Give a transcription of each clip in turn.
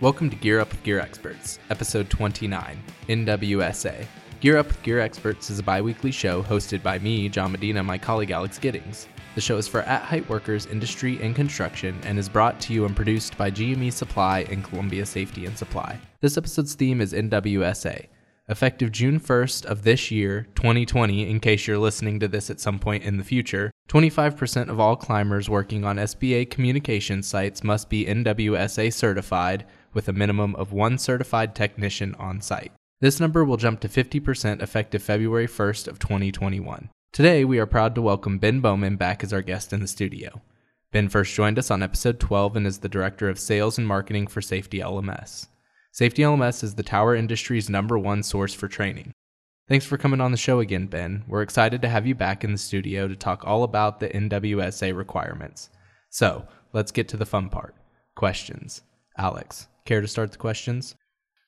Welcome to Gear Up with Gear Experts, episode 29, NWSA. Gear Up with Gear Experts is a bi weekly show hosted by me, John Medina, and my colleague Alex Giddings. The show is for at height workers, industry, and construction, and is brought to you and produced by GME Supply and Columbia Safety and Supply. This episode's theme is NWSA. Effective June 1st of this year, 2020, in case you're listening to this at some point in the future, 25% of all climbers working on SBA communication sites must be NWSA certified with a minimum of one certified technician on site. This number will jump to 50% effective February 1st of 2021. Today, we are proud to welcome Ben Bowman back as our guest in the studio. Ben first joined us on episode 12 and is the Director of Sales and Marketing for Safety LMS. Safety LMS is the tower industry's number one source for training. Thanks for coming on the show again, Ben. We're excited to have you back in the studio to talk all about the NWSA requirements. So, let's get to the fun part questions. Alex, Care to start the questions?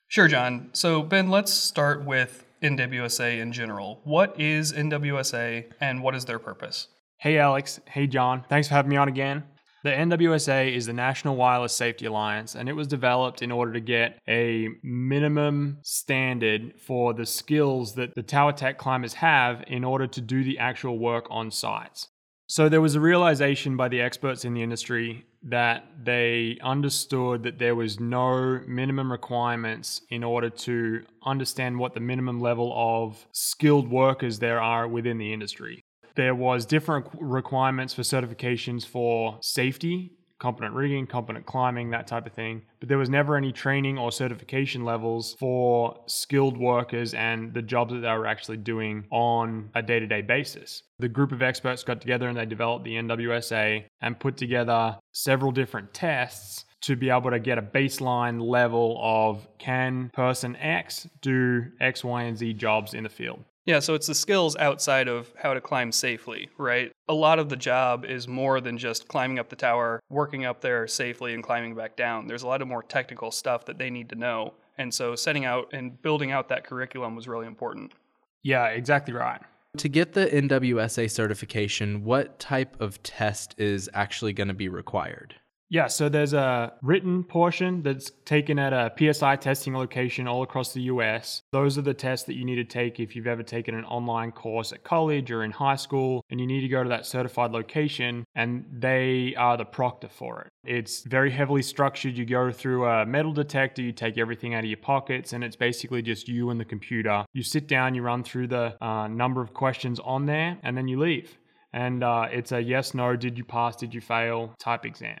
Sure, John. So, Ben, let's start with NWSA in general. What is NWSA and what is their purpose? Hey, Alex. Hey, John. Thanks for having me on again. The NWSA is the National Wireless Safety Alliance, and it was developed in order to get a minimum standard for the skills that the tower tech climbers have in order to do the actual work on sites. So there was a realization by the experts in the industry that they understood that there was no minimum requirements in order to understand what the minimum level of skilled workers there are within the industry. There was different requirements for certifications for safety competent rigging, competent climbing, that type of thing. But there was never any training or certification levels for skilled workers and the jobs that they were actually doing on a day to day basis. The group of experts got together and they developed the NWSA and put together several different tests to be able to get a baseline level of can person X do X, Y, and Z jobs in the field. Yeah, so it's the skills outside of how to climb safely, right? A lot of the job is more than just climbing up the tower, working up there safely, and climbing back down. There's a lot of more technical stuff that they need to know. And so setting out and building out that curriculum was really important. Yeah, exactly right. To get the NWSA certification, what type of test is actually going to be required? Yeah, so there's a written portion that's taken at a PSI testing location all across the US. Those are the tests that you need to take if you've ever taken an online course at college or in high school, and you need to go to that certified location, and they are the proctor for it. It's very heavily structured. You go through a metal detector, you take everything out of your pockets, and it's basically just you and the computer. You sit down, you run through the uh, number of questions on there, and then you leave. And uh, it's a yes, no, did you pass, did you fail type exam.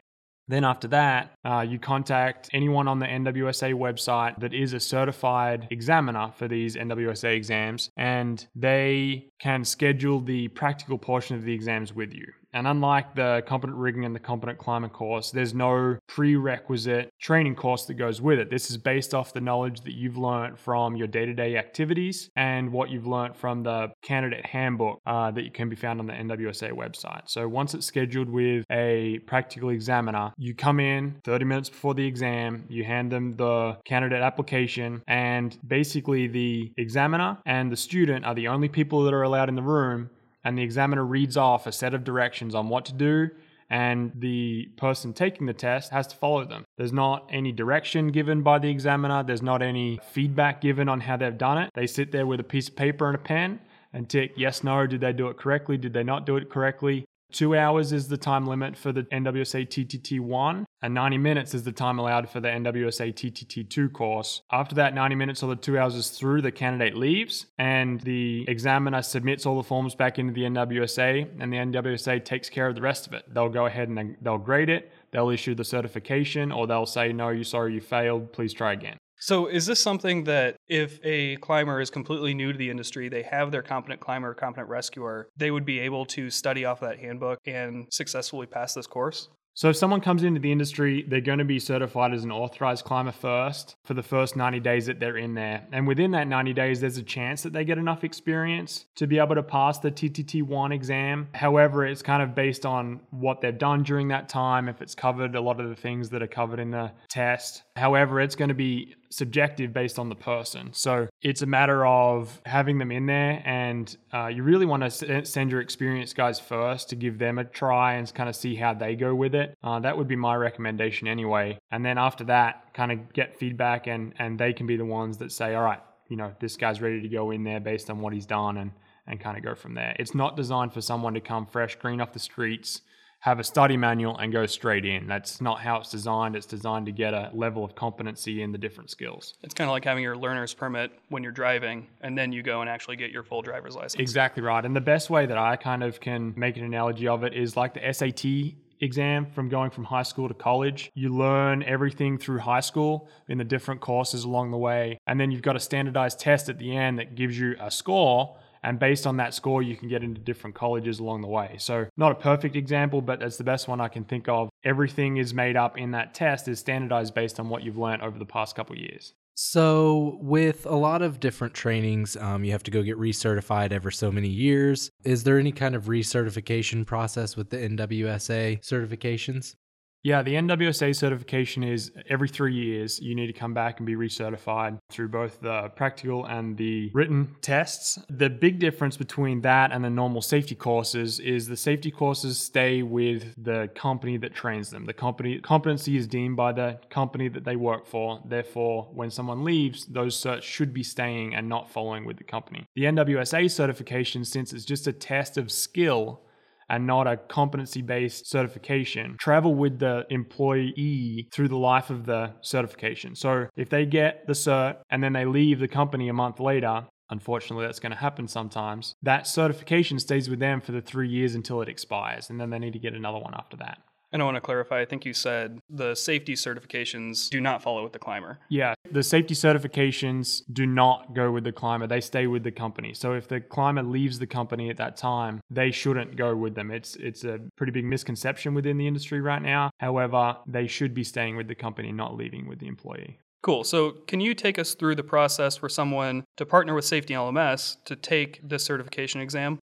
Then after that, uh, you contact anyone on the NWSA website that is a certified examiner for these NWSA exams, and they can schedule the practical portion of the exams with you. And unlike the competent rigging and the competent climber course, there's no prerequisite training course that goes with it. This is based off the knowledge that you've learned from your day to day activities and what you've learned from the candidate handbook uh, that can be found on the NWSA website. So once it's scheduled with a practical examiner, you come in 30 minutes before the exam, you hand them the candidate application, and basically the examiner and the student are the only people that are allowed in the room and the examiner reads off a set of directions on what to do and the person taking the test has to follow them. There's not any direction given by the examiner, there's not any feedback given on how they've done it. They sit there with a piece of paper and a pen and tick yes, no, did they do it correctly? Did they not do it correctly? Two hours is the time limit for the NWSA TTT1, and 90 minutes is the time allowed for the NWSA TTT2 course. After that 90 minutes or the two hours is through, the candidate leaves, and the examiner submits all the forms back into the NWSA, and the NWSA takes care of the rest of it. They'll go ahead and they'll grade it, they'll issue the certification, or they'll say, no, you sorry, you failed, please try again. So, is this something that if a climber is completely new to the industry, they have their competent climber, competent rescuer, they would be able to study off that handbook and successfully pass this course? So, if someone comes into the industry, they're going to be certified as an authorized climber first for the first 90 days that they're in there. And within that 90 days, there's a chance that they get enough experience to be able to pass the TTT1 exam. However, it's kind of based on what they've done during that time, if it's covered a lot of the things that are covered in the test. However, it's going to be subjective based on the person. So it's a matter of having them in there, and uh, you really want to send your experienced guys first to give them a try and kind of see how they go with it. Uh, that would be my recommendation anyway. And then after that, kind of get feedback, and and they can be the ones that say, all right, you know, this guy's ready to go in there based on what he's done, and and kind of go from there. It's not designed for someone to come fresh, green off the streets have a study manual and go straight in. That's not how it's designed. It's designed to get a level of competency in the different skills. It's kind of like having your learner's permit when you're driving, and then you go and actually get your full driver's license. Exactly right. And the best way that I kind of can make an analogy of it is like the SAT exam from going from high school to college. You learn everything through high school in the different courses along the way. And then you've got a standardized test at the end that gives you a score and based on that score, you can get into different colleges along the way. So, not a perfect example, but it's the best one I can think of. Everything is made up in that test is standardized based on what you've learned over the past couple years. So, with a lot of different trainings, um, you have to go get recertified every so many years. Is there any kind of recertification process with the NWSA certifications? Yeah, the NWSA certification is every three years you need to come back and be recertified through both the practical and the written tests. The big difference between that and the normal safety courses is the safety courses stay with the company that trains them. The company competency is deemed by the company that they work for. Therefore, when someone leaves, those certs should be staying and not following with the company. The NWSA certification, since it's just a test of skill, and not a competency based certification travel with the employee through the life of the certification. So if they get the cert and then they leave the company a month later, Unfortunately, that's going to happen sometimes. That certification stays with them for the three years until it expires, and then they need to get another one after that. And I want to clarify, I think you said the safety certifications do not follow with the climber. Yeah, the safety certifications do not go with the climber. They stay with the company. So if the climber leaves the company at that time, they shouldn't go with them. It's it's a pretty big misconception within the industry right now. However, they should be staying with the company, not leaving with the employee. Cool. So, can you take us through the process for someone to partner with Safety LMS to take this certification exam?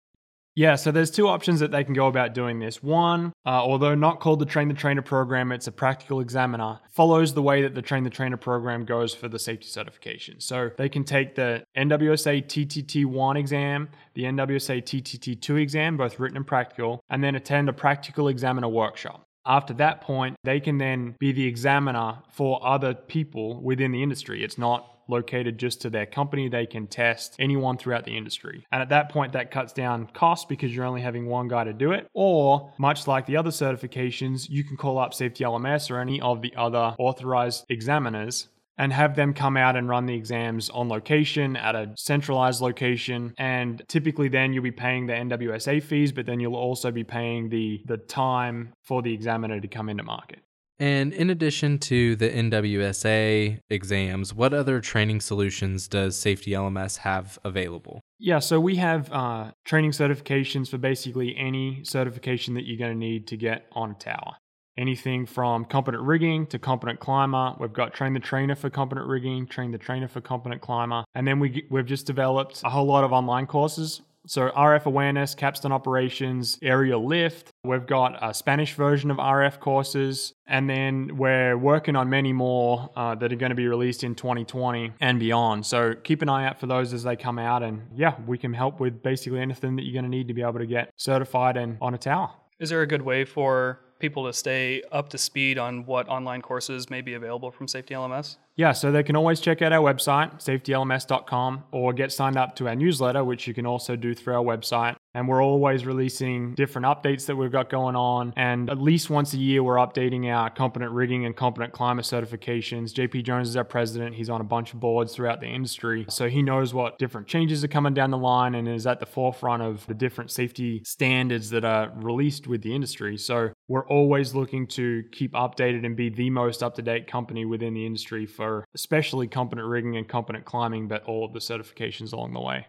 Yeah, so there's two options that they can go about doing this. One, uh, although not called the Train the Trainer program, it's a practical examiner, follows the way that the Train the Trainer program goes for the safety certification. So they can take the NWSA TTT1 exam, the NWSA TTT2 exam, both written and practical, and then attend a practical examiner workshop. After that point, they can then be the examiner for other people within the industry. It's not located just to their company. They can test anyone throughout the industry. And at that point, that cuts down costs because you're only having one guy to do it. Or, much like the other certifications, you can call up Safety LMS or any of the other authorized examiners and have them come out and run the exams on location at a centralized location. And typically, then you'll be paying the NWSA fees, but then you'll also be paying the, the time for the examiner to come into market. And in addition to the NWSA exams, what other training solutions does Safety LMS have available? Yeah, so we have uh, training certifications for basically any certification that you're going to need to get on a tower. Anything from competent rigging to competent climber. We've got train the trainer for competent rigging, train the trainer for competent climber. And then we, we've just developed a whole lot of online courses so RF awareness, capstan operations, aerial lift. We've got a Spanish version of RF courses, and then we're working on many more uh, that are going to be released in 2020 and beyond. So keep an eye out for those as they come out, and yeah, we can help with basically anything that you're going to need to be able to get certified and on a tower. Is there a good way for people to stay up to speed on what online courses may be available from Safety LMS? Yeah, so they can always check out our website, safetylms.com, or get signed up to our newsletter, which you can also do through our website. And we're always releasing different updates that we've got going on. And at least once a year, we're updating our competent rigging and competent climber certifications. JP Jones is our president. He's on a bunch of boards throughout the industry. So he knows what different changes are coming down the line and is at the forefront of the different safety standards that are released with the industry. So we're always looking to keep updated and be the most up to date company within the industry for especially competent rigging and competent climbing, but all of the certifications along the way.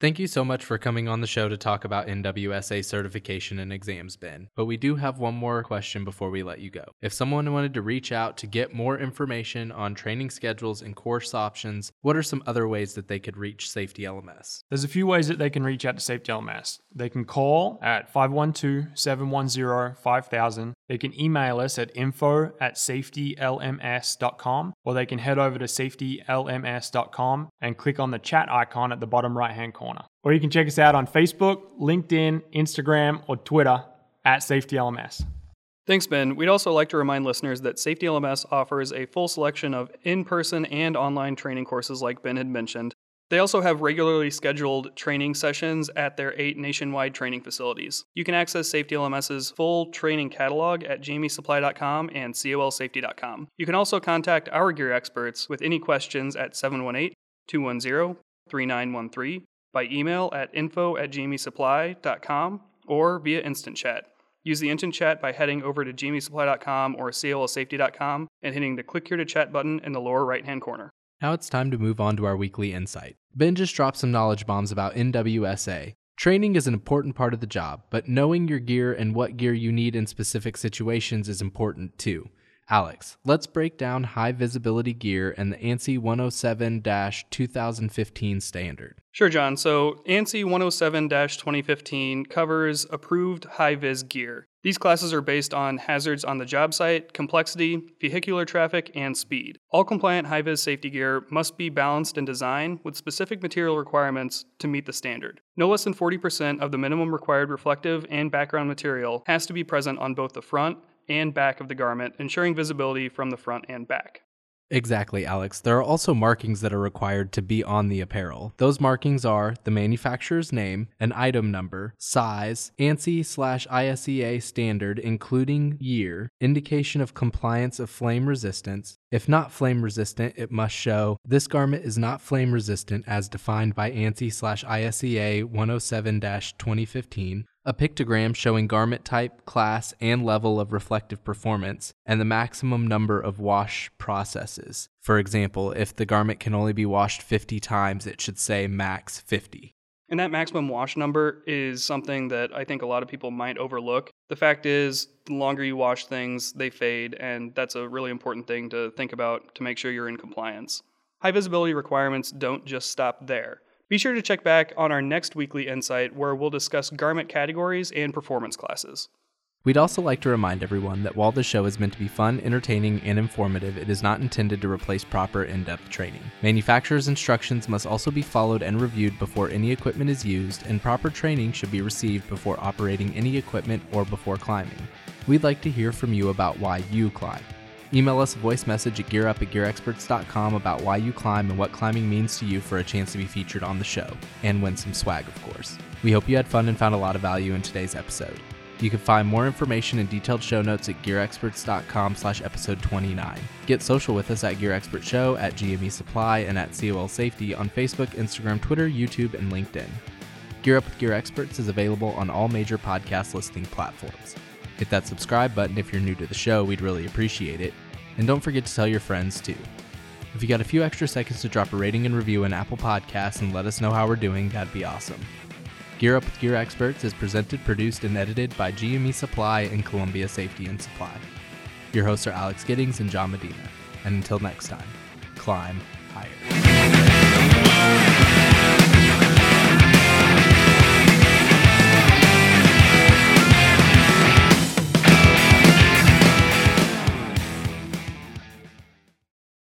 Thank you so much for coming on the show to talk about NWSA certification and exams, Ben. But we do have one more question before we let you go. If someone wanted to reach out to get more information on training schedules and course options, what are some other ways that they could reach Safety LMS? There's a few ways that they can reach out to Safety LMS. They can call at 512 710 5000 They can email us at info at safetylms.com or they can head over to safetylms.com and click on the chat icon at the bottom right hand corner. Or you can check us out on Facebook, LinkedIn, Instagram, or Twitter at Safety LMS. Thanks, Ben. We'd also like to remind listeners that Safety LMS offers a full selection of in person and online training courses, like Ben had mentioned. They also have regularly scheduled training sessions at their eight nationwide training facilities. You can access Safety LMS's full training catalog at gmesupply.com and colsafety.com. You can also contact our gear experts with any questions at 718 210 3913 by email at info at gmesupply.com or via instant chat. Use the instant chat by heading over to gmesupply.com or colsafety.com and hitting the click here to chat button in the lower right hand corner. Now it's time to move on to our weekly insight. Ben just dropped some knowledge bombs about NWSA. Training is an important part of the job, but knowing your gear and what gear you need in specific situations is important too. Alex, let's break down high visibility gear and the ANSI 107 2015 standard. Sure, John. So, ANSI 107 2015 covers approved high vis gear. These classes are based on hazards on the job site, complexity, vehicular traffic, and speed. All compliant high vis safety gear must be balanced in design with specific material requirements to meet the standard. No less than 40% of the minimum required reflective and background material has to be present on both the front and back of the garment, ensuring visibility from the front and back. Exactly, Alex. There are also markings that are required to be on the apparel. Those markings are the manufacturer's name, an item number, size, ANSI slash ISEA standard, including year, indication of compliance of flame resistance. If not flame resistant, it must show this garment is not flame resistant as defined by ANSI slash ISEA 107 2015 a pictogram showing garment type, class, and level of reflective performance, and the maximum number of wash processes. For example, if the garment can only be washed 50 times, it should say max 50. And that maximum wash number is something that I think a lot of people might overlook. The fact is, the longer you wash things, they fade, and that's a really important thing to think about to make sure you're in compliance. High visibility requirements don't just stop there. Be sure to check back on our next weekly insight where we'll discuss garment categories and performance classes. We'd also like to remind everyone that while the show is meant to be fun, entertaining, and informative, it is not intended to replace proper in depth training. Manufacturer's instructions must also be followed and reviewed before any equipment is used, and proper training should be received before operating any equipment or before climbing. We'd like to hear from you about why you climb. Email us a voice message at gearup at gearexperts.com about why you climb and what climbing means to you for a chance to be featured on the show, and win some swag, of course. We hope you had fun and found a lot of value in today's episode. You can find more information and detailed show notes at gearexperts.com slash episode 29. Get social with us at Gear Expert Show, at GME Supply, and at COL Safety on Facebook, Instagram, Twitter, YouTube, and LinkedIn. Gear Up with Gear Experts is available on all major podcast listening platforms. Hit that subscribe button if you're new to the show, we'd really appreciate it. And don't forget to tell your friends too. If you got a few extra seconds to drop a rating and review in Apple Podcasts and let us know how we're doing, that'd be awesome. Gear Up with Gear Experts is presented, produced, and edited by GME Supply and Columbia Safety and Supply. Your hosts are Alex Giddings and John Medina. And until next time, climb higher.